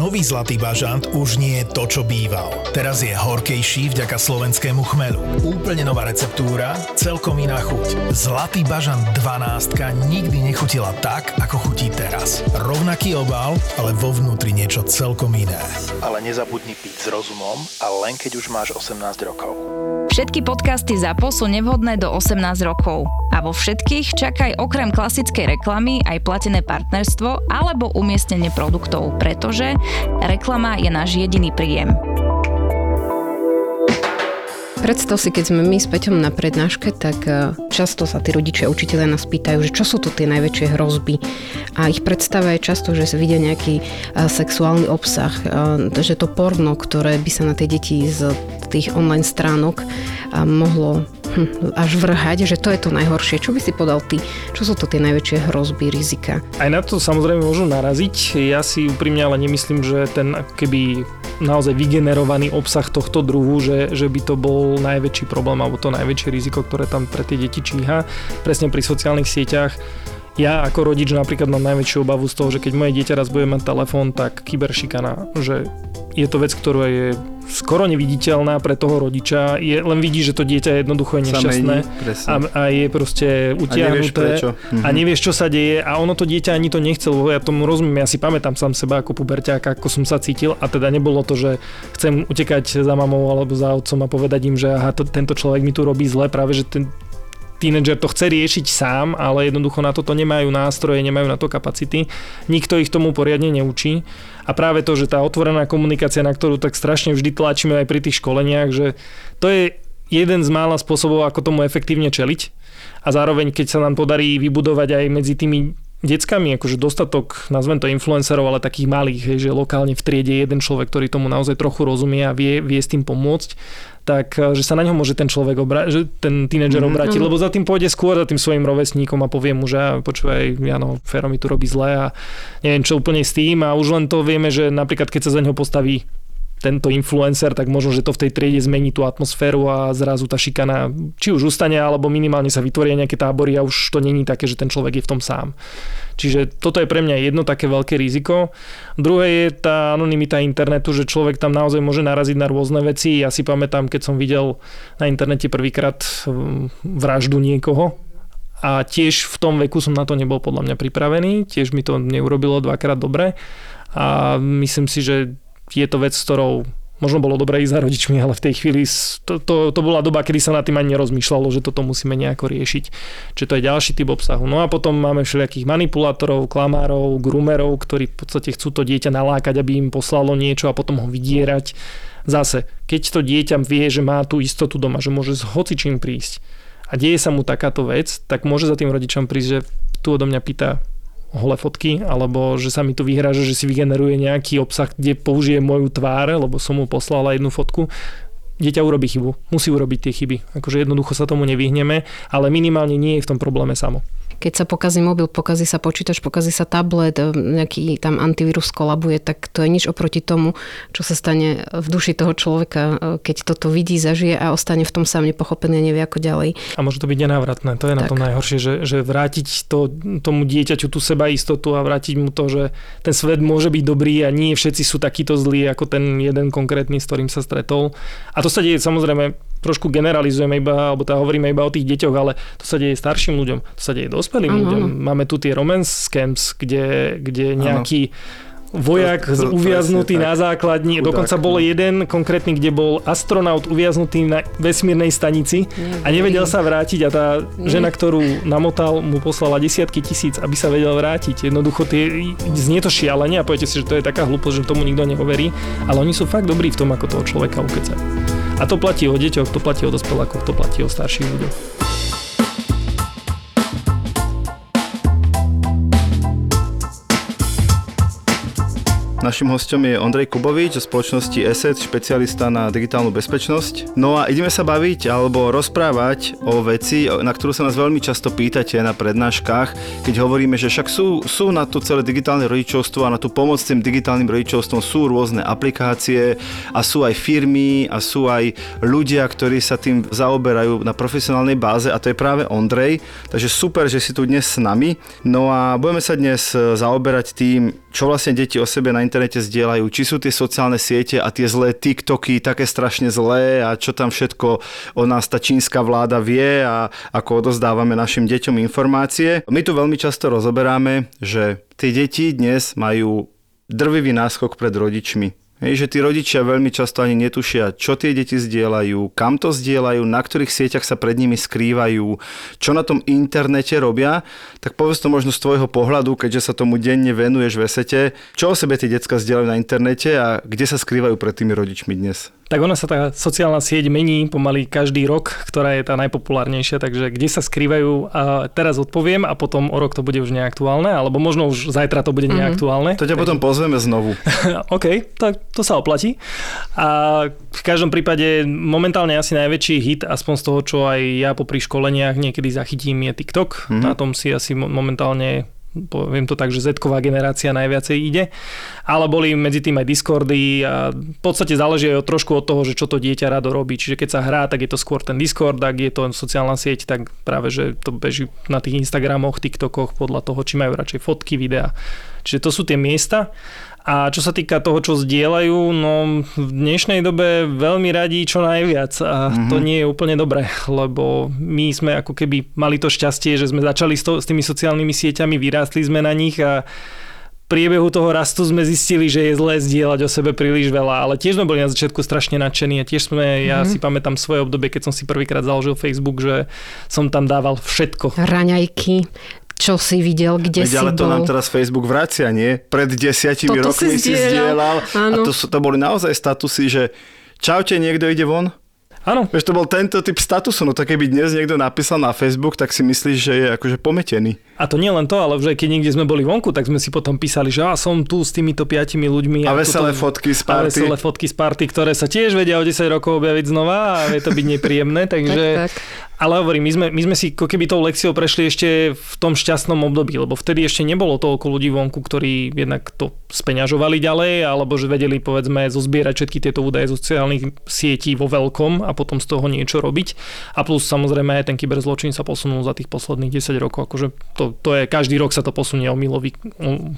nový Zlatý bažant už nie je to, čo býval. Teraz je horkejší vďaka slovenskému chmelu. Úplne nová receptúra, celkom iná chuť. Zlatý bažant 12 nikdy nechutila tak, ako chutí teraz. Rovnaký obal, ale vo vnútri niečo celkom iné. Ale nezabudni piť s rozumom a len keď už máš 18 rokov. Všetky podcasty ZAPO sú nevhodné do 18 rokov. A vo všetkých čakaj okrem klasickej reklamy aj platené partnerstvo alebo umiestnenie produktov, pretože reklama je náš jediný príjem. Predstav si, keď sme my s Peťom na prednáške, tak e, často sa tí rodičia učiteľe nás pýtajú, že čo sú tu tie najväčšie hrozby. A ich predstava je často, že sa vidia nejaký e, sexuálny obsah, e, že to porno, ktoré by sa na tie deti z tých online stránok mohlo hm, až vrhať, že to je to najhoršie. Čo by si podal ty? Čo sú to tie najväčšie hrozby, rizika? Aj na to samozrejme môžu naraziť. Ja si úprimne ale nemyslím, že ten keby naozaj vygenerovaný obsah tohto druhu, že, že by to bol najväčší problém alebo to najväčšie riziko, ktoré tam pre tie deti číha. Presne pri sociálnych sieťach ja ako rodič napríklad mám najväčšiu obavu z toho, že keď moje dieťa raz bude mať telefón, tak kyberšikana, že je to vec, ktorá je skoro neviditeľná pre toho rodiča, je, len vidí, že to dieťa jednoducho je nešťastné a, a je proste utiahnuté a nevieš, a mhm. nevieš, čo sa deje a ono to dieťa ani to nechcel, lebo ja tomu rozumiem, ja si pamätám sám seba ako puberťák, ako som sa cítil a teda nebolo to, že chcem utekať za mamou alebo za otcom a povedať im, že aha, to, tento človek mi tu robí zle, práve že ten, tínedžer to chce riešiť sám, ale jednoducho na toto nemajú nástroje, nemajú na to kapacity. Nikto ich tomu poriadne neučí. A práve to, že tá otvorená komunikácia, na ktorú tak strašne vždy tlačíme aj pri tých školeniach, že to je jeden z mála spôsobov, ako tomu efektívne čeliť. A zároveň, keď sa nám podarí vybudovať aj medzi tými deckami, akože dostatok, nazvem to influencerov, ale takých malých, hej, že lokálne v triede jeden človek, ktorý tomu naozaj trochu rozumie a vie, vie s tým pomôcť, tak eh, že sa na ňo môže ten človek obra- že ten tínedžer mm-hmm. obrátiť, lebo za tým pôjde skôr za tým svojim rovesníkom a povie mu, že počúvaj, Jano, Fero mi tu robí zle a neviem čo úplne s tým a už len to vieme, že napríklad keď sa za ňo postaví tento influencer, tak možno, že to v tej triede zmení tú atmosféru a zrazu tá šikana či už ustane, alebo minimálne sa vytvoria nejaké tábory a už to není také, že ten človek je v tom sám. Čiže toto je pre mňa jedno také veľké riziko. Druhé je tá anonimita internetu, že človek tam naozaj môže naraziť na rôzne veci. Ja si pamätám, keď som videl na internete prvýkrát hm, vraždu niekoho, a tiež v tom veku som na to nebol podľa mňa pripravený, tiež mi to neurobilo dvakrát dobre a myslím si, že je to vec, ktorou možno bolo dobré ísť za rodičmi, ale v tej chvíli to, to, to bola doba, kedy sa nad tým ani nerozmýšľalo, že toto musíme nejako riešiť. Čiže to je ďalší typ obsahu. No a potom máme všelijakých manipulátorov, klamárov, grumerov, ktorí v podstate chcú to dieťa nalákať, aby im poslalo niečo a potom ho vydierať. Zase, keď to dieťa vie, že má tú istotu doma, že môže s hocičím prísť a deje sa mu takáto vec, tak môže za tým rodičom prísť, že tu odo mňa pýta holé fotky, alebo že sa mi tu vyhráža, že si vygeneruje nejaký obsah, kde použije moju tvár, lebo som mu poslala jednu fotku, dieťa urobí chybu. Musí urobiť tie chyby. Akože jednoducho sa tomu nevyhneme, ale minimálne nie je v tom probléme samo keď sa pokazí mobil, pokazí sa počítač, pokazí sa tablet, e, nejaký tam antivírus kolabuje, tak to je nič oproti tomu, čo sa stane v duši toho človeka, e, keď toto vidí, zažije a ostane v tom sám nepochopený a nevie ako ďalej. A môže to byť nenávratné, to je tak. na tom najhoršie, že, že vrátiť to, tomu dieťaťu tú seba istotu a vrátiť mu to, že ten svet môže byť dobrý a nie všetci sú takíto zlí ako ten jeden konkrétny, s ktorým sa stretol. A to sa deje samozrejme trošku generalizujeme iba, alebo teda hovoríme iba o tých deťoch, ale to sa deje starším ľuďom, to sa deje dospelým ano, ľuďom. Máme tu tie romance scams, kde, kde nejaký ano vojak to, to, uviaznutý na základni. Chudák, Dokonca bol no. jeden konkrétny, kde bol astronaut uviaznutý na vesmírnej stanici a nevedel sa vrátiť a tá žena, ktorú namotal, mu poslala desiatky tisíc, aby sa vedel vrátiť. Jednoducho tie, znie to šialenie a poviete si, že to je taká hlúposť, že tomu nikto neuverí, ale oni sú fakt dobrí v tom, ako toho človeka ukecať. A to platí o deťoch, to platí o dospelákoch, to platí o starších ľuďoch. Našim hostom je Ondrej Kubovič zo spoločnosti ESET, špecialista na digitálnu bezpečnosť. No a ideme sa baviť alebo rozprávať o veci, na ktorú sa nás veľmi často pýtate na prednáškach, keď hovoríme, že však sú, sú na to celé digitálne rodičovstvo a na tú pomoc tým digitálnym rodičovstvom sú rôzne aplikácie a sú aj firmy a sú aj ľudia, ktorí sa tým zaoberajú na profesionálnej báze a to je práve Ondrej. Takže super, že si tu dnes s nami. No a budeme sa dnes zaoberať tým, čo vlastne deti o sebe na internete zdieľajú, či sú tie sociálne siete a tie zlé TikToky také strašne zlé a čo tam všetko o nás tá čínska vláda vie a ako odozdávame našim deťom informácie. My tu veľmi často rozoberáme, že tie deti dnes majú drvivý náskok pred rodičmi. Hej, že tí rodičia veľmi často ani netušia, čo tie deti zdieľajú, kam to zdieľajú, na ktorých sieťach sa pred nimi skrývajú, čo na tom internete robia, tak povedz to možno z tvojho pohľadu, keďže sa tomu denne venuješ v esete, čo o sebe tie decka zdieľajú na internete a kde sa skrývajú pred tými rodičmi dnes? Tak ona sa tá sociálna sieť mení pomaly každý rok, ktorá je tá najpopulárnejšia, takže kde sa skrývajú, a teraz odpoviem a potom o rok to bude už neaktuálne, alebo možno už zajtra to bude mm-hmm. neaktuálne. To ťa potom pozveme znovu. OK, tak to sa oplatí. A v každom prípade momentálne asi najväčší hit, aspoň z toho, čo aj ja popri školeniach niekedy zachytím, je TikTok. Mm-hmm. Na tom si asi momentálne poviem to tak, že z generácia najviacej ide, ale boli medzi tým aj Discordy a v podstate záleží aj trošku od toho, že čo to dieťa rado robí. Čiže keď sa hrá, tak je to skôr ten Discord, ak je to sociálna sieť, tak práve, že to beží na tých Instagramoch, TikTokoch podľa toho, či majú radšej fotky, videa. Čiže to sú tie miesta. A čo sa týka toho, čo zdieľajú, no v dnešnej dobe veľmi radí čo najviac a mm-hmm. to nie je úplne dobré, lebo my sme ako keby mali to šťastie, že sme začali s, to, s tými sociálnymi sieťami, vyrástli sme na nich a priebehu toho rastu sme zistili, že je zlé zdieľať o sebe príliš veľa, ale tiež sme boli na začiatku strašne nadšení a tiež sme, mm-hmm. ja mhm. si pamätám svoje obdobie, keď som si prvýkrát založil Facebook, že som tam dával všetko. Raňajky, čo si videl, kde Veď, si ale to bol. nám teraz Facebook vracia, nie? Pred desiatimi Toto rokmi si zdieľal. A to, to boli naozaj statusy, že čaute, niekto ide von? Áno. Vieš, to bol tento typ statusu, no tak keby dnes niekto napísal na Facebook, tak si myslíš, že je akože pometený. A to nie len to, ale že keď niekde sme boli vonku, tak sme si potom písali, že ja som tu s týmito piatimi ľuďmi. A, a veselé toto, fotky z party. A veselé fotky z party, ktoré sa tiež vedia o 10 rokov objaviť znova a vie to byť nepríjemné, takže... tak, tak. Ale hovorím, my sme, my sme si ako keby tou lekciou prešli ešte v tom šťastnom období, lebo vtedy ešte nebolo toľko ľudí vonku, ktorí jednak to speňažovali ďalej, alebo že vedeli povedzme zozbierať všetky tieto údaje zo sociálnych sietí vo veľkom a potom z toho niečo robiť. A plus samozrejme aj ten kyberzločin sa posunul za tých posledných 10 rokov, akože to, to je, každý rok sa to posunie o, milový, o,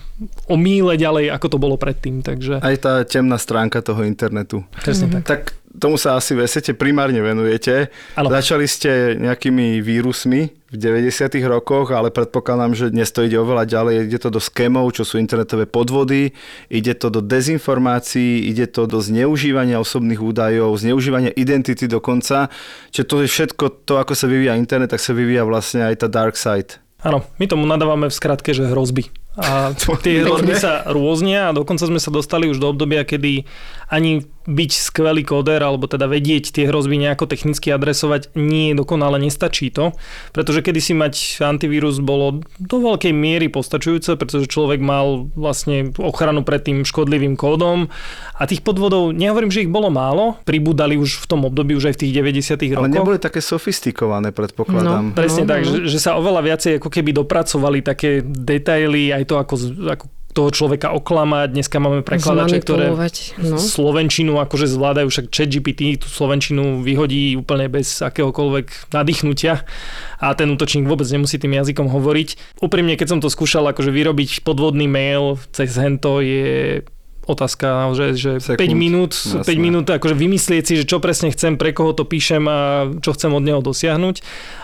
o míle ďalej, ako to bolo predtým. Takže... Aj tá temná stránka toho internetu. Presne mm-hmm. tak. Tak tomu sa asi v esete primárne venujete. Ano. Začali ste nejakými vírusmi v 90. rokoch, ale predpokladám, že dnes to ide oveľa ďalej. Ide to do skemov, čo sú internetové podvody, ide to do dezinformácií, ide to do zneužívania osobných údajov, zneužívania identity dokonca. Čiže to je všetko to, ako sa vyvíja internet, tak sa vyvíja vlastne aj tá dark side. Áno, my tomu nadávame v skratke, že hrozby. A tie hrozby sa rôznia a dokonca sme sa dostali už do obdobia, kedy ani byť skvelý kóder, alebo teda vedieť tie hrozby nejako technicky adresovať, nie je dokonale, nestačí to. Pretože kedy si mať antivírus bolo do veľkej miery postačujúce, pretože človek mal vlastne ochranu pred tým škodlivým kódom a tých podvodov, nehovorím, že ich bolo málo, pribudali už v tom období, už aj v tých 90 rokoch. Ale neboli také sofistikované, predpokladám. No, presne no, tak, no. Že, že sa oveľa viacej ako keby dopracovali také detaily, aj to ako, ako toho človeka oklamať. Dneska máme prekladače, ktoré no. slovenčinu akože zvládajú, však ChatGPT tú slovenčinu vyhodí úplne bez akéhokoľvek nadýchnutia a ten útočník vôbec nemusí tým jazykom hovoriť. Úprimne, keď som to skúšal akože vyrobiť podvodný mail cez hento je otázka, že, že Sekund. 5 minút, Jasne. 5 minút akože vymyslieť si, že čo presne chcem, pre koho to píšem a čo chcem od neho dosiahnuť,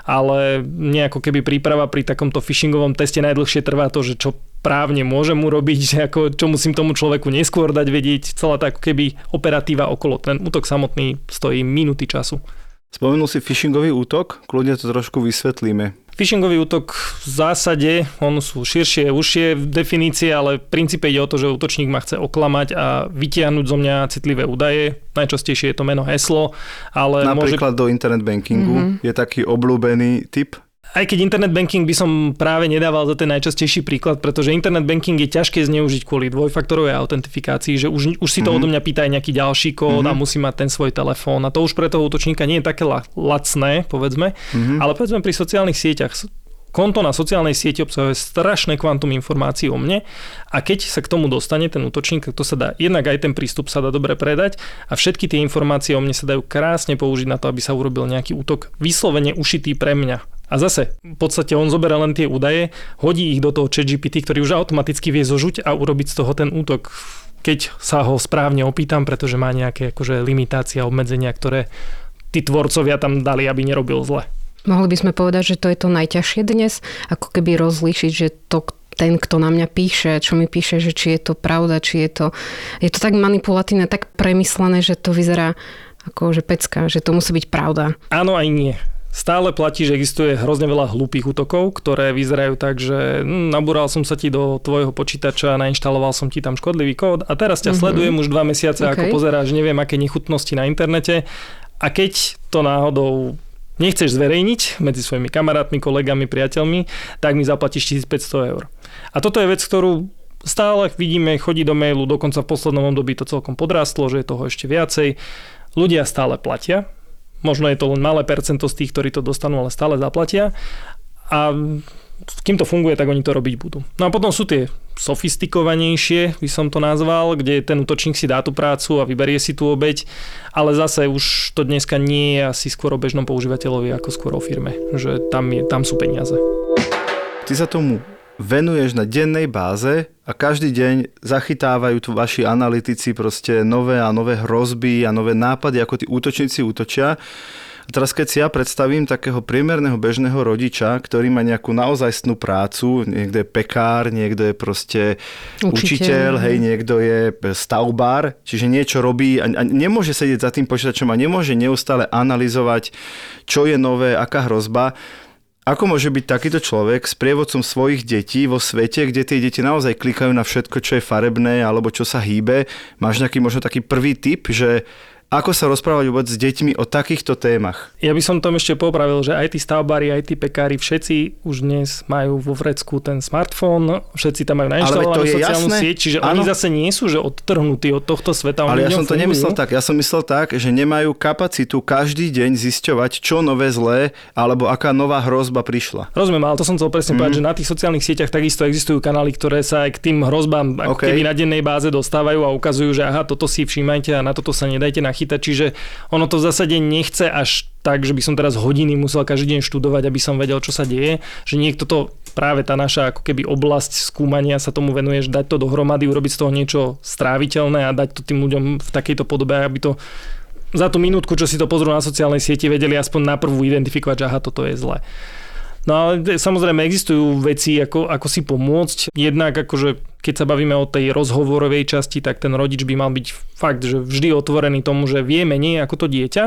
ale nejako keby príprava pri takomto phishingovom teste najdlhšie trvá to, že čo právne môžem urobiť, že ako, čo musím tomu človeku neskôr dať vedieť, celá tá keby operatíva okolo. Ten útok samotný stojí minúty času. Spomenul si phishingový útok, kľudne to trošku vysvetlíme. Phishingový útok v zásade, on sú širšie, užšie definície, ale v princípe ide o to, že útočník ma chce oklamať a vytiahnuť zo mňa citlivé údaje. Najčastejšie je to meno heslo, ale Napríklad môže... do internet bankingu mm-hmm. je taký obľúbený typ Aj keď internet banking by som práve nedával za ten najčastejší príklad, pretože internet banking je ťažké zneužiť kvôli dvojfaktorovej autentifikácii, že už, už si to mm-hmm. odo mňa pýta aj nejaký ďalší kód mm-hmm. a musí mať ten svoj telefón. A to už pre toho útočníka nie je také lacné, povedzme, mm-hmm. ale povedzme pri sociálnych sieťach konto na sociálnej sieti obsahuje strašné kvantum informácií o mne a keď sa k tomu dostane ten útočník, to sa dá, jednak aj ten prístup sa dá dobre predať a všetky tie informácie o mne sa dajú krásne použiť na to, aby sa urobil nejaký útok vyslovene ušitý pre mňa. A zase, v podstate on zoberá len tie údaje, hodí ich do toho ChatGPT, ktorý už automaticky vie zožuť a urobiť z toho ten útok keď sa ho správne opýtam, pretože má nejaké akože limitácie a obmedzenia, ktoré tí tvorcovia tam dali, aby nerobil zle. Mohli by sme povedať, že to je to najťažšie dnes, ako keby rozlíšiť, že to, ten, kto na mňa píše, čo mi píše, že či je to pravda, či je to... Je to tak manipulatívne, tak premyslené, že to vyzerá ako že pecka, že to musí byť pravda. Áno aj nie. Stále platí, že existuje hrozne veľa hlúpých útokov, ktoré vyzerajú tak, že hm, nabúral som sa ti do tvojho počítača, nainštaloval som ti tam škodlivý kód a teraz ťa mm-hmm. sledujem už dva mesiace, okay. ako pozeráš neviem aké nechutnosti na internete a keď to náhodou nechceš zverejniť medzi svojimi kamarátmi, kolegami, priateľmi, tak mi zaplatíš 1500 eur. A toto je vec, ktorú stále vidíme, chodí do mailu, dokonca v poslednom období to celkom podrástlo, že je toho ešte viacej. Ľudia stále platia, Možno je to len malé percento z tých, ktorí to dostanú, ale stále zaplatia. A kým to funguje, tak oni to robiť budú. No a potom sú tie sofistikovanejšie, by som to nazval, kde ten útočník si dá tú prácu a vyberie si tú obeď, ale zase už to dneska nie je asi skôr o bežnom používateľovi ako skôr o firme, že tam, je, tam sú peniaze. Ty sa tomu venuješ na dennej báze a každý deň zachytávajú tu vaši analytici proste nové a nové hrozby a nové nápady, ako tí útočníci útočia. A teraz keď si ja predstavím takého priemerného bežného rodiča, ktorý má nejakú naozajstnú prácu, niekto je pekár, niekto je proste učiteľ, učiteľ hej, niekto je stavbár, čiže niečo robí a nemôže sedieť za tým počítačom a nemôže neustále analyzovať, čo je nové, aká hrozba, ako môže byť takýto človek s prievodcom svojich detí vo svete, kde tie deti naozaj klikajú na všetko, čo je farebné alebo čo sa hýbe? Máš nejaký možno taký prvý tip, že ako sa rozprávať vôbec s deťmi o takýchto témach? Ja by som tom ešte popravil, že aj tí stavbári, aj tí pekári, všetci už dnes majú vo vrecku ten smartfón, všetci tam majú nainštalovanú sociálnu jasné? sieť, čiže ano. oni zase nie sú že odtrhnutí od tohto sveta. Ale ja som to fungujú. nemyslel tak, ja som myslel tak, že nemajú kapacitu každý deň zisťovať, čo nové zlé, alebo aká nová hrozba prišla. Rozumiem, ale to som chcel presne mm. povedať, že na tých sociálnych sieťach takisto existujú kanály, ktoré sa aj k tým hrozbám okay. keby na dennej báze dostávajú a ukazujú, že aha, toto si všímajte a na toto sa nedajte na nachytať, čiže ono to v zásade nechce až tak, že by som teraz hodiny musel každý deň študovať, aby som vedel, čo sa deje, že niekto to práve tá naša ako keby oblasť skúmania sa tomu venuješ, dať to dohromady, urobiť z toho niečo stráviteľné a dať to tým ľuďom v takejto podobe, aby to za tú minútku, čo si to pozrú na sociálnej sieti, vedeli aspoň naprvu identifikovať, že aha, toto je zlé. No ale samozrejme existujú veci, ako, ako si pomôcť. Jednak akože keď sa bavíme o tej rozhovorovej časti, tak ten rodič by mal byť fakt, že vždy otvorený tomu, že vie menej ako to dieťa,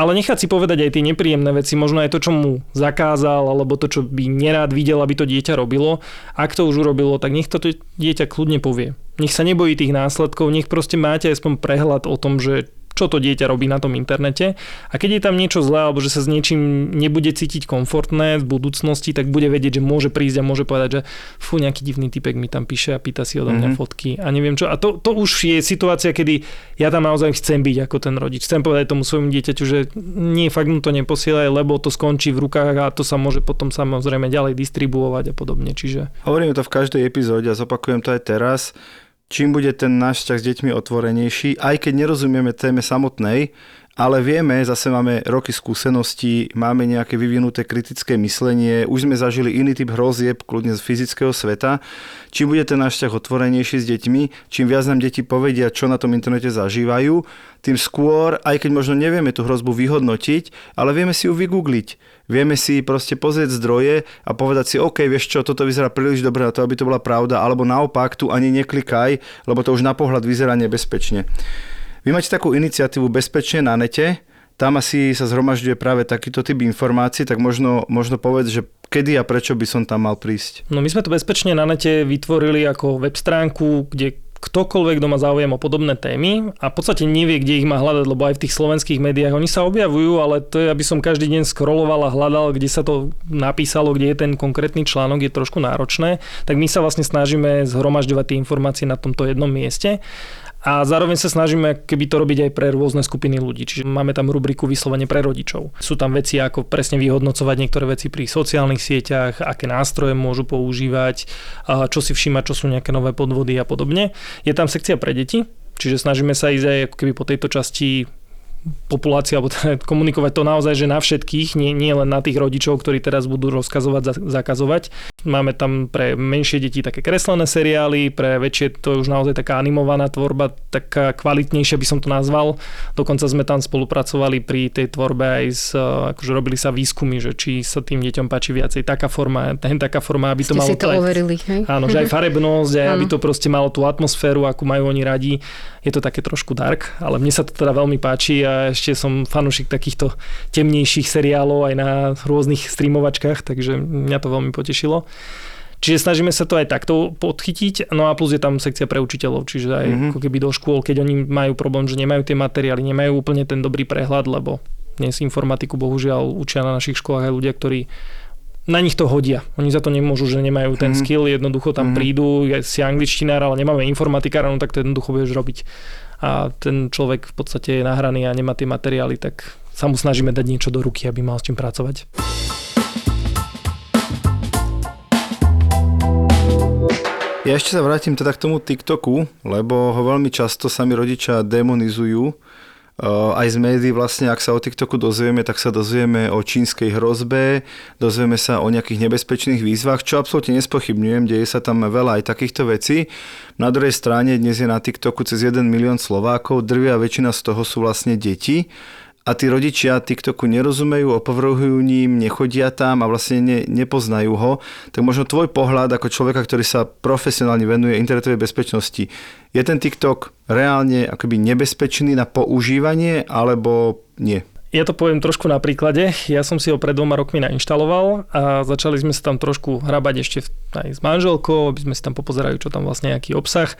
ale nechať si povedať aj tie nepríjemné veci, možno aj to, čo mu zakázal, alebo to, čo by nerád videl, aby to dieťa robilo. Ak to už urobilo, tak nech to dieťa kľudne povie. Nech sa nebojí tých následkov, nech proste máte aspoň prehľad o tom, že čo to dieťa robí na tom internete. A keď je tam niečo zlé, alebo že sa s niečím nebude cítiť komfortné v budúcnosti, tak bude vedieť, že môže prísť a môže povedať, že fú, nejaký divný typek mi tam píše a pýta si odo mňa mm-hmm. fotky a neviem čo. A to, to už je situácia, kedy ja tam naozaj chcem byť ako ten rodič. Chcem povedať tomu svojmu dieťaťu, že nie, fakt mu to neposielaj, lebo to skončí v rukách a to sa môže potom samozrejme ďalej distribuovať a podobne. Čiže... Hovoríme to v každej epizóde a zopakujem to aj teraz čím bude ten náš vzťah s deťmi otvorenejší, aj keď nerozumieme téme samotnej, ale vieme, zase máme roky skúseností, máme nejaké vyvinuté kritické myslenie, už sme zažili iný typ hrozieb, kľudne z fyzického sveta. Čím bude ten náš vzťah otvorenejší s deťmi, čím viac nám deti povedia, čo na tom internete zažívajú, tým skôr, aj keď možno nevieme tú hrozbu vyhodnotiť, ale vieme si ju vygoogliť. Vieme si proste pozrieť zdroje a povedať si, OK, vieš čo, toto vyzerá príliš dobre na to, aby to bola pravda, alebo naopak, tu ani neklikaj, lebo to už na pohľad vyzerá nebezpečne. Vy máte takú iniciatívu Bezpečne na nete, tam asi sa zhromažďuje práve takýto typ informácií, tak možno, možno povedz, že kedy a prečo by som tam mal prísť? No my sme to bezpečne na nete vytvorili ako web stránku, kde ktokoľvek, kto má záujem o podobné témy a v podstate nevie, kde ich má hľadať, lebo aj v tých slovenských médiách oni sa objavujú, ale to je, aby som každý deň scrolloval a hľadal, kde sa to napísalo, kde je ten konkrétny článok, je trošku náročné, tak my sa vlastne snažíme zhromažďovať tie informácie na tomto jednom mieste a zároveň sa snažíme keby to robiť aj pre rôzne skupiny ľudí. Čiže máme tam rubriku vyslovene pre rodičov. Sú tam veci ako presne vyhodnocovať niektoré veci pri sociálnych sieťach, aké nástroje môžu používať, čo si všímať, čo sú nejaké nové podvody a podobne. Je tam sekcia pre deti, Čiže snažíme sa ísť aj ako keby po tejto časti populácia, alebo teda komunikovať to naozaj, že na všetkých, nie, nie len na tých rodičov, ktorí teraz budú rozkazovať, zakazovať. Máme tam pre menšie deti také kreslené seriály, pre väčšie to je už naozaj taká animovaná tvorba, taká kvalitnejšia by som to nazval. Dokonca sme tam spolupracovali pri tej tvorbe aj s, akože robili sa výskumy, že či sa tým deťom páči viacej taká forma, ten taká forma, aby to Ste malo... si to overili, hej? Áno, že aj farebnosť, aj aby to proste malo tú atmosféru, akú majú oni radi. Je to také trošku dark, ale mne sa to teda veľmi páči a ešte som fanúšik takýchto temnejších seriálov aj na rôznych streamovačkách, takže mňa to veľmi potešilo. Čiže snažíme sa to aj takto podchytiť, no a plus je tam sekcia pre učiteľov, čiže aj mm-hmm. ako keby do škôl, keď oni majú problém, že nemajú tie materiály, nemajú úplne ten dobrý prehľad, lebo dnes informatiku bohužiaľ učia na našich školách aj ľudia, ktorí na nich to hodia. Oni za to nemôžu, že nemajú ten mm. skill, jednoducho tam mm. prídu, ja si angličtinár, ale nemáme informatikára, no tak to jednoducho budeš robiť. A ten človek v podstate je nahraný a nemá tie materiály, tak sa mu snažíme dať niečo do ruky, aby mal s čím pracovať. Ja ešte sa vrátim teda k tomu TikToku, lebo ho veľmi často sami rodičia demonizujú. Aj z médií vlastne, ak sa o TikToku dozvieme, tak sa dozvieme o čínskej hrozbe, dozvieme sa o nejakých nebezpečných výzvach, čo absolútne nespochybňujem, deje sa tam veľa aj takýchto vecí. Na druhej strane dnes je na TikToku cez 1 milión Slovákov, drvia väčšina z toho sú vlastne deti a tí rodičia TikToku nerozumejú, opovrhujú ním, nechodia tam a vlastne ne, nepoznajú ho, tak možno tvoj pohľad ako človeka, ktorý sa profesionálne venuje internetovej bezpečnosti, je ten TikTok reálne akoby nebezpečný na používanie alebo nie? Ja to poviem trošku na príklade. Ja som si ho pred dvoma rokmi nainštaloval a začali sme sa tam trošku hrabať ešte aj s manželkou, aby sme si tam popozerali, čo tam vlastne aký obsah.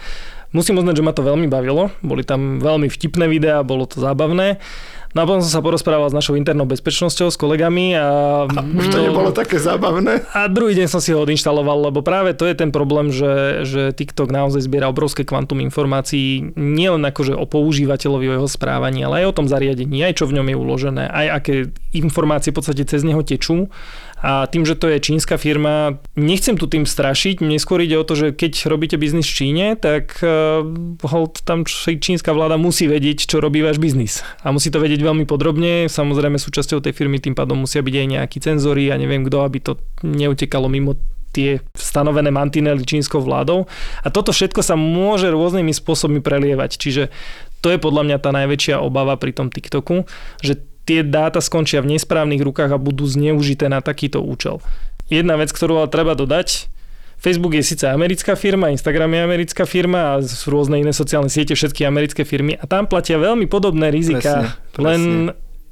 Musím uznať, že ma to veľmi bavilo. Boli tam veľmi vtipné videá, bolo to zábavné. No a potom som sa porozprával s našou internou bezpečnosťou, s kolegami a... a už to nebolo také zábavné? A druhý deň som si ho odinštaloval, lebo práve to je ten problém, že, že TikTok naozaj zbiera obrovské kvantum informácií, nielen akože o používateľovi, o jeho správaní, ale aj o tom zariadení, aj čo v ňom je uložené, aj aké informácie v podstate cez neho tečú. A tým, že to je čínska firma, nechcem tu tým strašiť, mne skôr ide o to, že keď robíte biznis v Číne, tak uh, hold, tam čínska vláda musí vedieť, čo robí váš biznis. A musí to vedieť veľmi podrobne. Samozrejme súčasťou tej firmy tým pádom musia byť aj nejakí cenzory a neviem kto, aby to neutekalo mimo tie stanovené mantinely čínskou vládou. A toto všetko sa môže rôznymi spôsobmi prelievať. Čiže to je podľa mňa tá najväčšia obava pri tom TikToku, že tie dáta skončia v nesprávnych rukách a budú zneužité na takýto účel. Jedna vec, ktorú ale treba dodať, Facebook je síce americká firma, Instagram je americká firma a sú rôzne iné sociálne siete, všetky americké firmy a tam platia veľmi podobné rizika, presne, presne. len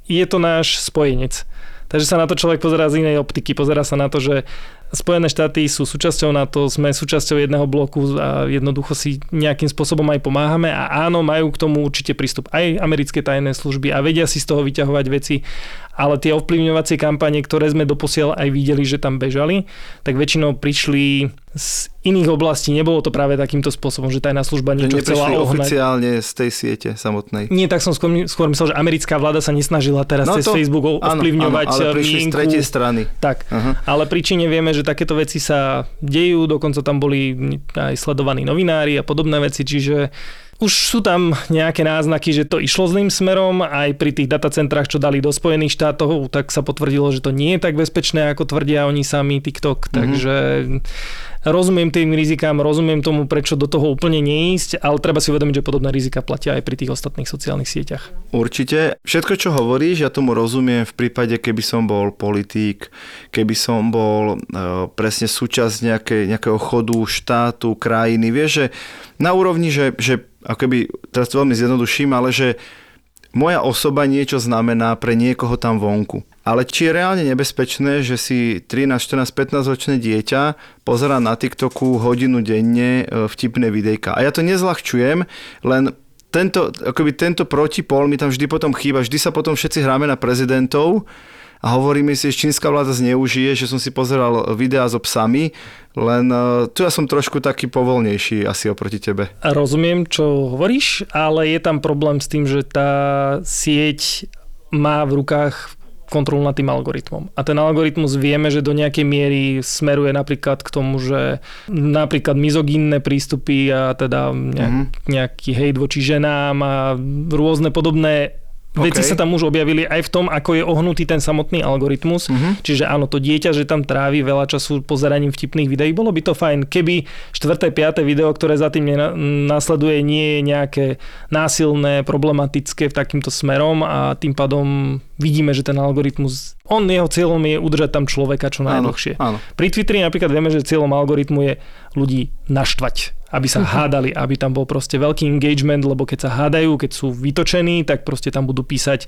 je to náš spojenec. Takže sa na to človek pozerá z inej optiky, pozerá sa na to, že Spojené štáty sú súčasťou NATO, sme súčasťou jedného bloku a jednoducho si nejakým spôsobom aj pomáhame a áno, majú k tomu určite prístup aj americké tajné služby a vedia si z toho vyťahovať veci ale tie ovplyvňovacie kampanie, ktoré sme doposiaľ aj videli, že tam bežali, tak väčšinou prišli z iných oblastí. Nebolo to práve takýmto spôsobom, že tajná služba niečo chcela ohnať. oficiálne z tej siete samotnej. Nie, tak som skôr, skôr myslel, že americká vláda sa nesnažila teraz no cez to, Facebook ovplyvňovať áno, ale prišli mienku. z tretej strany. Tak, uh-huh. ale príčine vieme, že takéto veci sa dejú, dokonca tam boli aj sledovaní novinári a podobné veci, čiže už sú tam nejaké náznaky, že to išlo zlým smerom, aj pri tých datacentrách, čo dali do Spojených štátov, tak sa potvrdilo, že to nie je tak bezpečné, ako tvrdia oni sami TikTok, mm-hmm. takže rozumiem tým rizikám, rozumiem tomu, prečo do toho úplne neísť, ale treba si uvedomiť, že podobné rizika platia aj pri tých ostatných sociálnych sieťach. Určite. Všetko, čo hovoríš, ja tomu rozumiem v prípade, keby som bol politík, keby som bol uh, presne súčasť nejaké, nejakého chodu štátu, krajiny. Vieš, že na úrovni, že, že akoby, teraz to veľmi zjednoduším, ale že moja osoba niečo znamená pre niekoho tam vonku. Ale či je reálne nebezpečné, že si 13, 14, 15 ročné dieťa pozera na TikToku hodinu denne e, vtipné videjka. A ja to nezľahčujem, len tento, akoby tento protipol mi tam vždy potom chýba. Vždy sa potom všetci hráme na prezidentov a hovoríme si, že čínska vláda zneužije, že som si pozeral videá so psami, len uh, tu ja som trošku taký povolnejší asi oproti tebe. Rozumiem, čo hovoríš, ale je tam problém s tým, že tá sieť má v rukách kontrolu nad tým algoritmom. A ten algoritmus vieme, že do nejakej miery smeruje napríklad k tomu, že napríklad mizogínne prístupy a teda nejak, mm-hmm. nejaký hejt voči ženám a rôzne podobné Okay. Veci sa tam už objavili aj v tom, ako je ohnutý ten samotný algoritmus. Uh-huh. Čiže áno, to dieťa, že tam trávi veľa času pozeraním vtipných videí, bolo by to fajn, keby 4. 5. video, ktoré za tým následuje, nie je nejaké násilné, problematické v takýmto smerom a tým pádom vidíme, že ten algoritmus, on jeho cieľom je udržať tam človeka čo najdlhšie. Áno, áno. Pri Twitteri napríklad vieme, že cieľom algoritmu je ľudí naštvať aby sa uh-huh. hádali, aby tam bol proste veľký engagement, lebo keď sa hádajú, keď sú vytočení, tak proste tam budú písať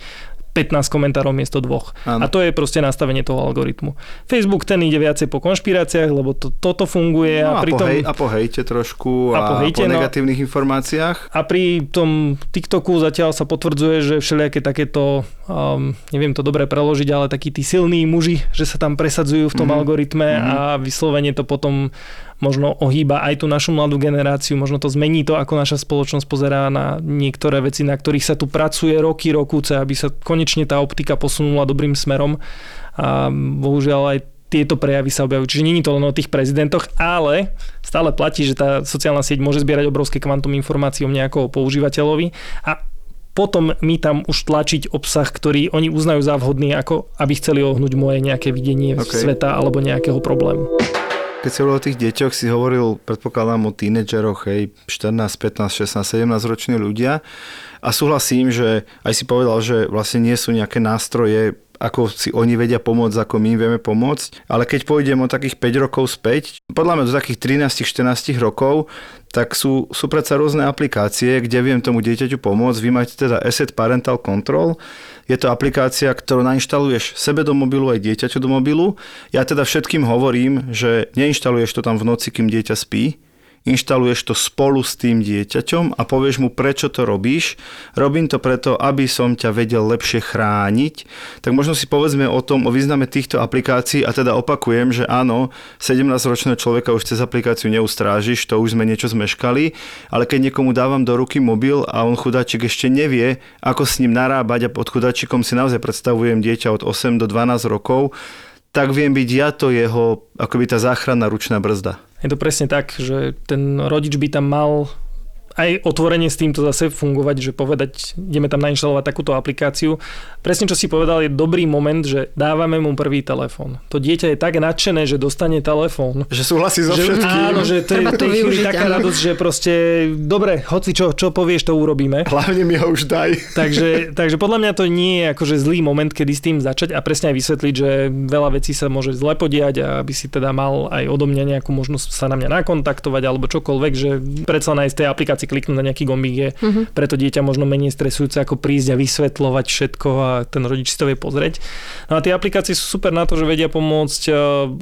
15 komentárov miesto dvoch. Ano. A to je proste nastavenie toho algoritmu. Facebook ten ide viacej po konšpiráciách, lebo to, toto funguje. No a, a, pritom, po hej, a po hejte trošku a, a po, hejte, po no. negatívnych no, informáciách. A pri tom TikToku zatiaľ sa potvrdzuje, že všelijaké takéto, um, neviem to dobre preložiť, ale takí tí silní muži, že sa tam presadzujú v tom mm-hmm. algoritme mm-hmm. a vyslovene to potom možno ohýba aj tú našu mladú generáciu, možno to zmení to, ako naša spoločnosť pozerá na niektoré veci, na ktorých sa tu pracuje roky, rokúce, aby sa konečne tá optika posunula dobrým smerom. A bohužiaľ aj tieto prejavy sa objavujú. Čiže je to len o tých prezidentoch, ale stále platí, že tá sociálna sieť môže zbierať obrovské kvantum informácií o nejakého používateľovi a potom mi tam už tlačiť obsah, ktorý oni uznajú za vhodný, ako aby chceli ohnúť moje nejaké videnie okay. sveta alebo nejakého problému. Keď si hovoril o tých deťoch, si hovoril, predpokladám, o tínedžeroch, hej, 14, 15, 16, 17 roční ľudia. A súhlasím, že aj si povedal, že vlastne nie sú nejaké nástroje, ako si oni vedia pomôcť, ako my vieme pomôcť. Ale keď pôjdem o takých 5 rokov späť, podľa mňa do takých 13-14 rokov, tak sú, sú predsa rôzne aplikácie, kde viem tomu dieťaťu pomôcť. Vy máte teda Asset Parental Control, je to aplikácia, ktorú nainštaluješ sebe do mobilu aj dieťaťu do mobilu. Ja teda všetkým hovorím, že neinštaluješ to tam v noci, kým dieťa spí, inštaluješ to spolu s tým dieťaťom a povieš mu, prečo to robíš. Robím to preto, aby som ťa vedel lepšie chrániť. Tak možno si povedzme o tom, o význame týchto aplikácií a teda opakujem, že áno, 17-ročného človeka už cez aplikáciu neustrážiš, to už sme niečo zmeškali, ale keď niekomu dávam do ruky mobil a on chudáčik ešte nevie, ako s ním narábať a pod chudáčikom si naozaj predstavujem dieťa od 8 do 12 rokov, tak viem byť ja to jeho, akoby tá záchranná ručná brzda. Je to presne tak, že ten rodič by tam mal aj otvorenie s týmto zase fungovať, že povedať, ideme tam nainštalovať takúto aplikáciu. Presne čo si povedal, je dobrý moment, že dávame mu prvý telefón. To dieťa je tak nadšené, že dostane telefón. Že súhlasí so že, všetkým. Áno, že to je to chvíli taká áno. radosť, že proste, dobre, hoci čo, čo povieš, to urobíme. Hlavne mi ho už daj. takže, takže podľa mňa to nie je akože zlý moment, kedy s tým začať a presne aj vysvetliť, že veľa vecí sa môže zle podiať a aby si teda mal aj odo mňa nejakú možnosť sa na mňa nakontaktovať alebo čokoľvek, že predsa z tej aplikácie si kliknúť na nejaký gombík je uh-huh. Mhm. preto dieťa možno menej stresujúce ako prísť a vysvetľovať všetko a ten rodič si to vie pozrieť. No a tie aplikácie sú super na to, že vedia pomôcť e,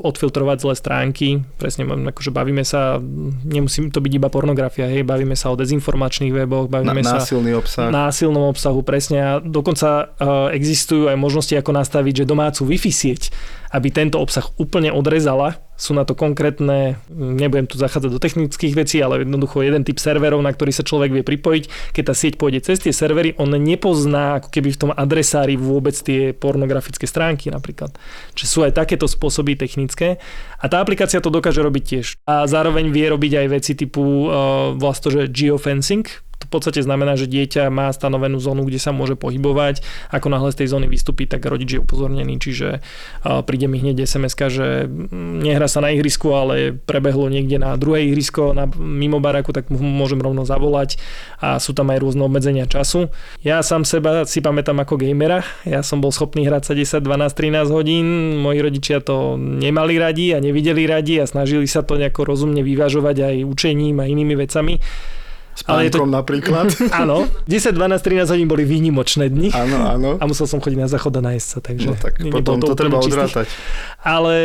odfiltrovať zlé stránky. Presne, akože bavíme sa, nemusí to byť iba pornografia, hej, bavíme sa o dezinformačných weboch, bavíme na, násilný sa obsah. násilnom obsahu, presne. A dokonca uh, existujú aj možnosti, ako nastaviť, že domácu Wi-Fi sieť aby tento obsah úplne odrezala. Sú na to konkrétne, nebudem tu zachádzať do technických vecí, ale jednoducho jeden typ serverov, na ktorý sa človek vie pripojiť. Keď tá sieť pôjde cez tie servery, on nepozná ako keby v tom adresári vôbec tie pornografické stránky napríklad. Čiže sú aj takéto spôsoby technické. A tá aplikácia to dokáže robiť tiež. A zároveň vie robiť aj veci typu uh, vlastne, že geofencing, to v podstate znamená, že dieťa má stanovenú zónu, kde sa môže pohybovať. Ako náhle z tej zóny vystúpi, tak rodič je upozornený, čiže príde mi hneď sms že nehrá sa na ihrisku, ale prebehlo niekde na druhé ihrisko, na, mimo baraku, tak mu môžem rovno zavolať a sú tam aj rôzne obmedzenia času. Ja sám seba si pamätám ako gamera, ja som bol schopný hrať sa 10, 12, 13 hodín, moji rodičia to nemali radi a nevideli radi a snažili sa to nejako rozumne vyvažovať aj učením a inými vecami Ale je to- napríklad. Áno, 10, 12, 13 hodín boli výnimočné dni. Áno, áno. A musel som chodiť na záchod a nájsť sa, takže... No tak potom nebolo to treba úplne čistý. odrátať. Ale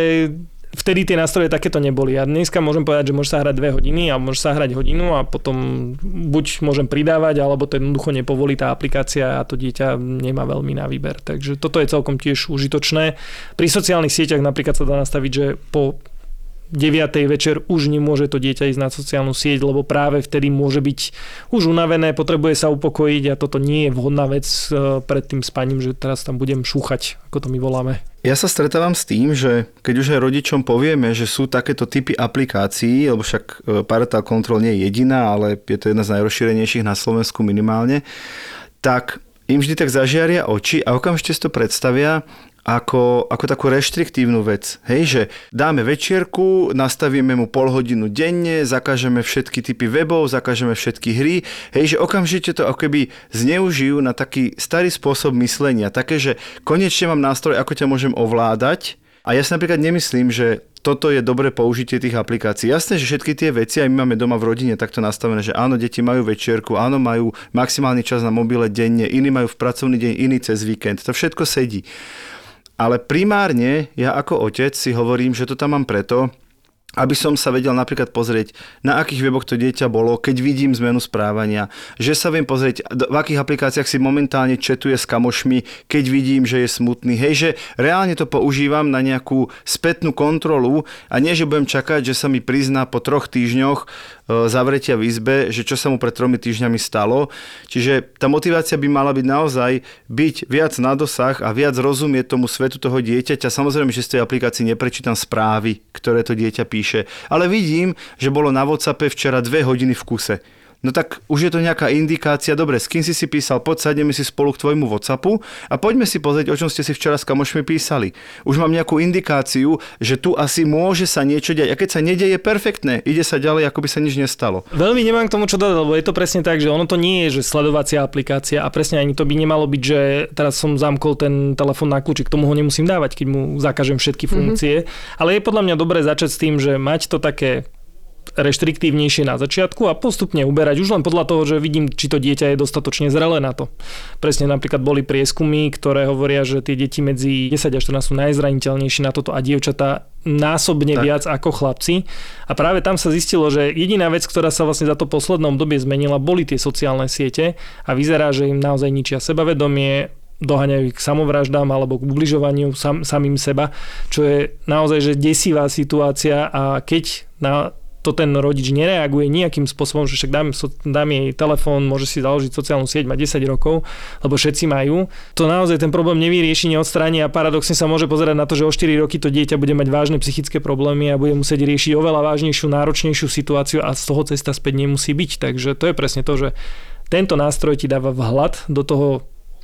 vtedy tie nástroje takéto neboli. A dneska môžem povedať, že môže sa hrať dve hodiny a môže sa hrať hodinu a potom buď môžem pridávať, alebo to jednoducho nepovolí tá aplikácia a to dieťa nemá veľmi na výber. Takže toto je celkom tiež užitočné. Pri sociálnych sieťach napríklad sa dá nastaviť, že po 9. večer už nemôže to dieťa ísť na sociálnu sieť, lebo práve vtedy môže byť už unavené, potrebuje sa upokojiť a toto nie je vhodná vec e, pred tým spaním, že teraz tam budem šúchať, ako to my voláme. Ja sa stretávam s tým, že keď už aj rodičom povieme, že sú takéto typy aplikácií, lebo však e, Parental Control nie je jediná, ale je to jedna z najrozšírenejších na Slovensku minimálne, tak im vždy tak zažiaria oči a okamžite si to predstavia ako, ako takú reštriktívnu vec. Hej, že dáme večierku, nastavíme mu pol hodinu denne, zakážeme všetky typy webov, zakážeme všetky hry. Hej, že okamžite to ako keby zneužijú na taký starý spôsob myslenia. Také, že konečne mám nástroj, ako ťa môžem ovládať. A ja si napríklad nemyslím, že toto je dobré použitie tých aplikácií. Jasné, že všetky tie veci, aj my máme doma v rodine takto nastavené, že áno, deti majú večierku, áno, majú maximálny čas na mobile denne, iní majú v pracovný deň, iný cez víkend. To všetko sedí. Ale primárne ja ako otec si hovorím, že to tam mám preto, aby som sa vedel napríklad pozrieť, na akých weboch to dieťa bolo, keď vidím zmenu správania, že sa viem pozrieť, v akých aplikáciách si momentálne četuje s kamošmi, keď vidím, že je smutný. Hej, že reálne to používam na nejakú spätnú kontrolu a nie, že budem čakať, že sa mi prizná po troch týždňoch e, zavretia v izbe, že čo sa mu pred tromi týždňami stalo. Čiže tá motivácia by mala byť naozaj byť viac na dosah a viac rozumieť tomu svetu toho dieťaťa. Samozrejme, že z tej aplikácii neprečítam správy, ktoré to dieťa píše, ale vidím, že bolo na WhatsAppe včera dve hodiny v kuse. No tak už je to nejaká indikácia, dobre, s kým si si písal, poď sadneme si spolu k tvojmu Whatsappu a poďme si pozrieť, o čom ste si včera s kamošmi písali. Už mám nejakú indikáciu, že tu asi môže sa niečo diať. A keď sa nedieje, perfektné, ide sa ďalej, ako by sa nič nestalo. Veľmi nemám k tomu čo dodať, lebo je to presne tak, že ono to nie je, že sledovacia aplikácia a presne ani to by nemalo byť, že teraz som zamkol ten telefón na kľúčik, tomu ho nemusím dávať, keď mu zakážem všetky funkcie. Mm-hmm. Ale je podľa mňa dobré začať s tým, že mať to také reštriktívnejšie na začiatku a postupne uberať už len podľa toho, že vidím, či to dieťa je dostatočne zrelé na to. Presne napríklad boli prieskumy, ktoré hovoria, že tie deti medzi 10 a 14 sú najzraniteľnejšie na toto a dievčatá násobne Tak. viac ako chlapci. A práve tam sa zistilo, že jediná vec, ktorá sa vlastne za to posledné obdobie zmenila, boli tie sociálne siete a vyzerá, že im naozaj ničia sebavedomie, doháňajú ich k samovraždám alebo k ubližovaniu sam, samým seba, čo je naozaj že desivá situácia a keď na to ten rodič nereaguje nejakým spôsobom, že však dám, dám jej telefón, môže si založiť sociálnu sieť, má 10 rokov, lebo všetci majú, to naozaj ten problém nevyrieši, neodstráni a paradoxne sa môže pozerať na to, že o 4 roky to dieťa bude mať vážne psychické problémy a bude musieť riešiť oveľa vážnejšiu, náročnejšiu situáciu a z toho cesta späť nemusí byť. Takže to je presne to, že tento nástroj ti dáva vhľad do toho,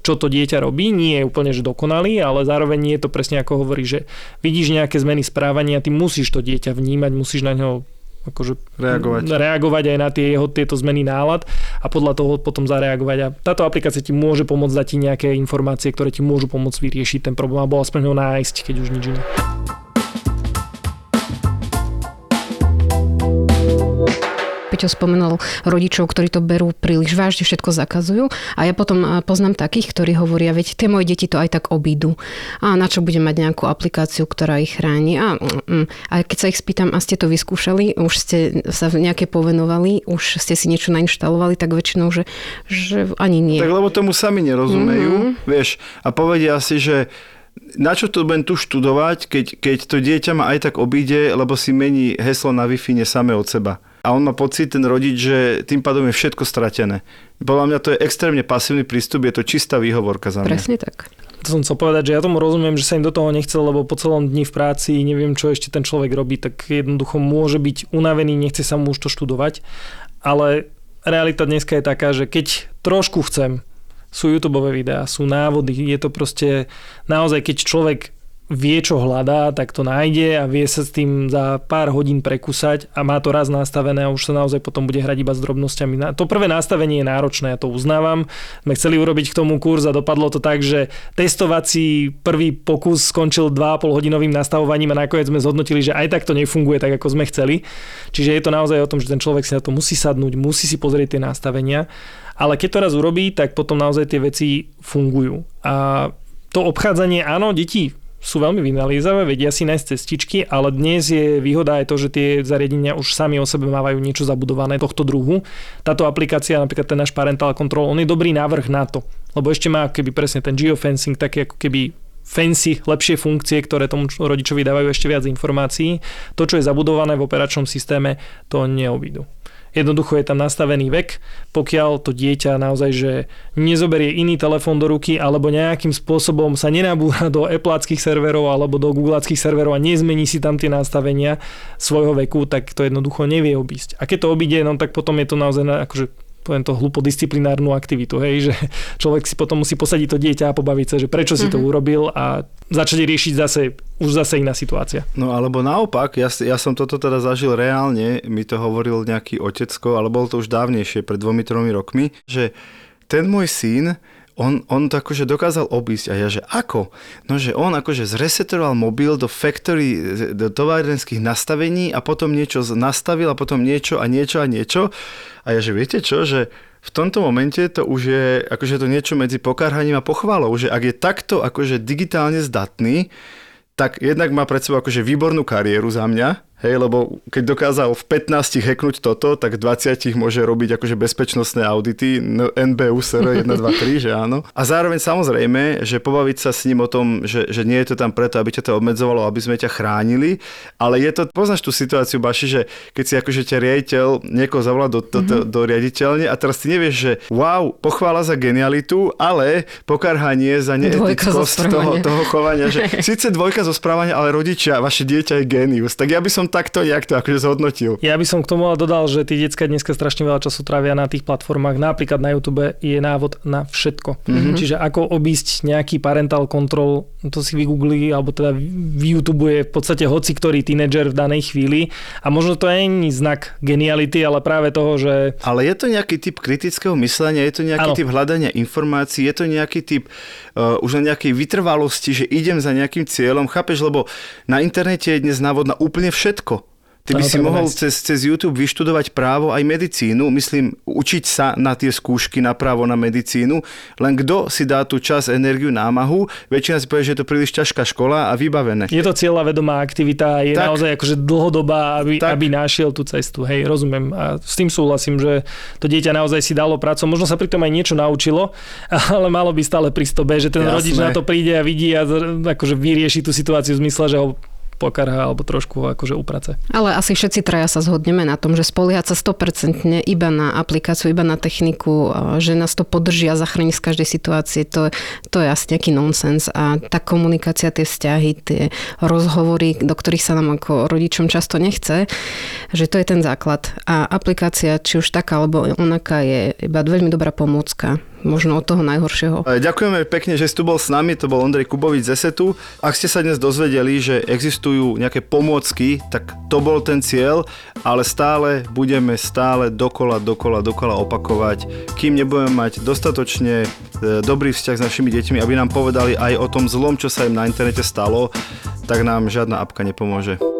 čo to dieťa robí, nie je úplne že dokonalý, ale zároveň je to presne ako hovorí, že vidíš nejaké zmeny správania, ty musíš to dieťa vnímať, musíš na ňo akože Reagovať. reagovať aj na tie jeho tieto zmeny nálad a podľa toho potom zareagovať. A táto aplikácia ti môže pomôcť dať ti nejaké informácie, ktoré ti môžu pomôcť vyriešiť ten problém alebo aspoň ho nájsť, keď už nič iné. Peťo spomenul rodičov, ktorí to berú príliš vážne, všetko zakazujú. A ja potom a, poznám takých, ktorí hovoria, veď tie moje deti to aj tak obídu. A na čo budem mať nejakú aplikáciu, ktorá ich chráni. A, mm, mm. a keď sa ich spýtam, a ste to vyskúšali, už ste sa nejaké povenovali, už ste si niečo nainštalovali, tak väčšinou, že, že ani nie. Tak lebo tomu sami nerozumejú, mm-hmm. vieš, a povedia si, že na čo to budem tu študovať, keď, keď to dieťa ma aj tak obíde, lebo si mení heslo na Wi-Fi samé od seba. A on má pocit, ten rodič, že tým pádom je všetko stratené. Podľa mňa to je extrémne pasívny prístup, je to čistá výhovorka za mňa. Presne tak. To som chcel povedať, že ja tomu rozumiem, že sa im do toho nechcel, lebo po celom dni v práci neviem, čo ešte ten človek robí, tak jednoducho môže byť unavený, nechce sa mu už to študovať. Ale realita dneska je taká, že keď trošku chcem, sú YouTube videá, sú návody, je to proste naozaj, keď človek vie, čo hľadá, tak to nájde a vie sa s tým za pár hodín prekúsať a má to raz nastavené a už sa naozaj potom bude hrať iba s drobnosťami. To prvé nastavenie je náročné, ja to uznávam. Sme chceli urobiť k tomu kurz a dopadlo to tak, že testovací prvý pokus skončil 2,5 hodinovým nastavovaním a nakoniec sme zhodnotili, že aj tak to nefunguje tak, ako sme chceli. Čiže je to naozaj o tom, že ten človek si na to musí sadnúť, musí si pozrieť tie nastavenia. Ale keď to raz urobí, tak potom naozaj tie veci fungujú. A to obchádzanie, áno, deti sú veľmi vynaliezavé, vedia si nájsť cestičky, ale dnes je výhoda aj to, že tie zariadenia už sami o sebe mávajú niečo zabudované tohto druhu. Táto aplikácia, napríklad ten náš Parental Control, on je dobrý návrh na to, lebo ešte má keby presne ten geofencing, také ako keby fancy, lepšie funkcie, ktoré tomu rodičovi dávajú ešte viac informácií. To, čo je zabudované v operačnom systéme, to neobídu. Jednoducho je tam nastavený vek, pokiaľ to dieťa naozaj, že nezoberie iný telefón do ruky alebo nejakým spôsobom sa nenabúra do Appleckých serverov alebo do Googleckých serverov a nezmení si tam tie nastavenia svojho veku, tak to jednoducho nevie obísť. A keď to obíde, no tak potom je to naozaj akože poviem to hlupo disciplinárnu aktivitu, hej, že človek si potom musí posadiť to dieťa a pobaviť sa, že prečo si mm-hmm. to mhm. urobil a začať riešiť zase, už zase iná situácia. No alebo naopak, ja, ja som toto teda zažil reálne, mi to hovoril nejaký otecko, ale bolo to už dávnejšie, pred dvomi, tromi rokmi, že ten môj syn on, on to akože dokázal obísť a ja, že ako? No, že on akože zresetoval mobil do factory, do továrenských nastavení a potom niečo nastavil a potom niečo a niečo a niečo. A ja, že viete čo, že v tomto momente to už je akože to niečo medzi pokárhaním a pochválou, že ak je takto akože digitálne zdatný, tak jednak má pred sebou akože výbornú kariéru za mňa, Hej, lebo keď dokázal v 15 hacknúť toto, tak v 20 môže robiť akože bezpečnostné audity, NBU SR 1, 2, 3, že áno. A zároveň samozrejme, že pobaviť sa s ním o tom, že, že nie je to tam preto, aby ťa to obmedzovalo, aby sme ťa chránili, ale je to, poznáš tú situáciu, Baši, že keď si akože ťa riaditeľ niekoho zavolá do, do, do, mhm. do riaditeľne a teraz ty nevieš, že wow, pochvála za genialitu, ale pokarhanie za neetickosť toho, toho chovania, že síce dvojka zo správania, ale rodičia, vaše dieťa je genius. Tak ja by som takto nejak to akože zhodnotil. Ja by som k tomu dodal, že tí detská dneska strašne veľa času trávia na tých platformách. Napríklad na YouTube je návod na všetko. Mm-hmm. Čiže ako obísť nejaký parental control, to si vygooglí, alebo teda v YouTube je v podstate hoci ktorý tínedžer v danej chvíli. A možno to nie je znak geniality, ale práve toho, že... Ale je to nejaký typ kritického myslenia, je to nejaký ano. typ hľadania informácií, je to nejaký typ uh, už na nejakej vytrvalosti, že idem za nejakým cieľom, chápeš, lebo na internete je dnes návod na úplne všetko. Ty by si mohol cez, cez YouTube vyštudovať právo aj medicínu, myslím, učiť sa na tie skúšky na právo na medicínu, len kto si dá tú čas, energiu, námahu, väčšina si povie, že je to príliš ťažká škola a vybavené. Je to cieľa vedomá aktivita, je tak, naozaj akože dlhodobá, aby, aby našiel tú cestu. Hej, rozumiem. A s tým súhlasím, že to dieťa naozaj si dalo prácu. Možno sa pritom aj niečo naučilo, ale malo by stále B, že ten Jasné. rodič na to príde a vidí a akože vyrieši tú situáciu v zmysle, že ho pokarha alebo trošku akože uprace. Ale asi všetci traja sa zhodneme na tom, že spoliehať sa 100% iba na aplikáciu, iba na techniku, že nás to podrží a z každej situácie, to, to je asi nejaký nonsens a tá komunikácia, tie vzťahy, tie rozhovory, do ktorých sa nám ako rodičom často nechce, že to je ten základ. A aplikácia, či už taká alebo onaká, je iba veľmi dobrá pomôcka možno od toho najhoršieho. E, ďakujeme pekne, že si tu bol s nami, to bol Ondrej Kubovič z ESETu. Ak ste sa dnes dozvedeli, že existujú nejaké pomôcky, tak to bol ten cieľ, ale stále budeme stále dokola, dokola, dokola opakovať, kým nebudeme mať dostatočne e, dobrý vzťah s našimi deťmi, aby nám povedali aj o tom zlom, čo sa im na internete stalo, tak nám žiadna apka nepomôže.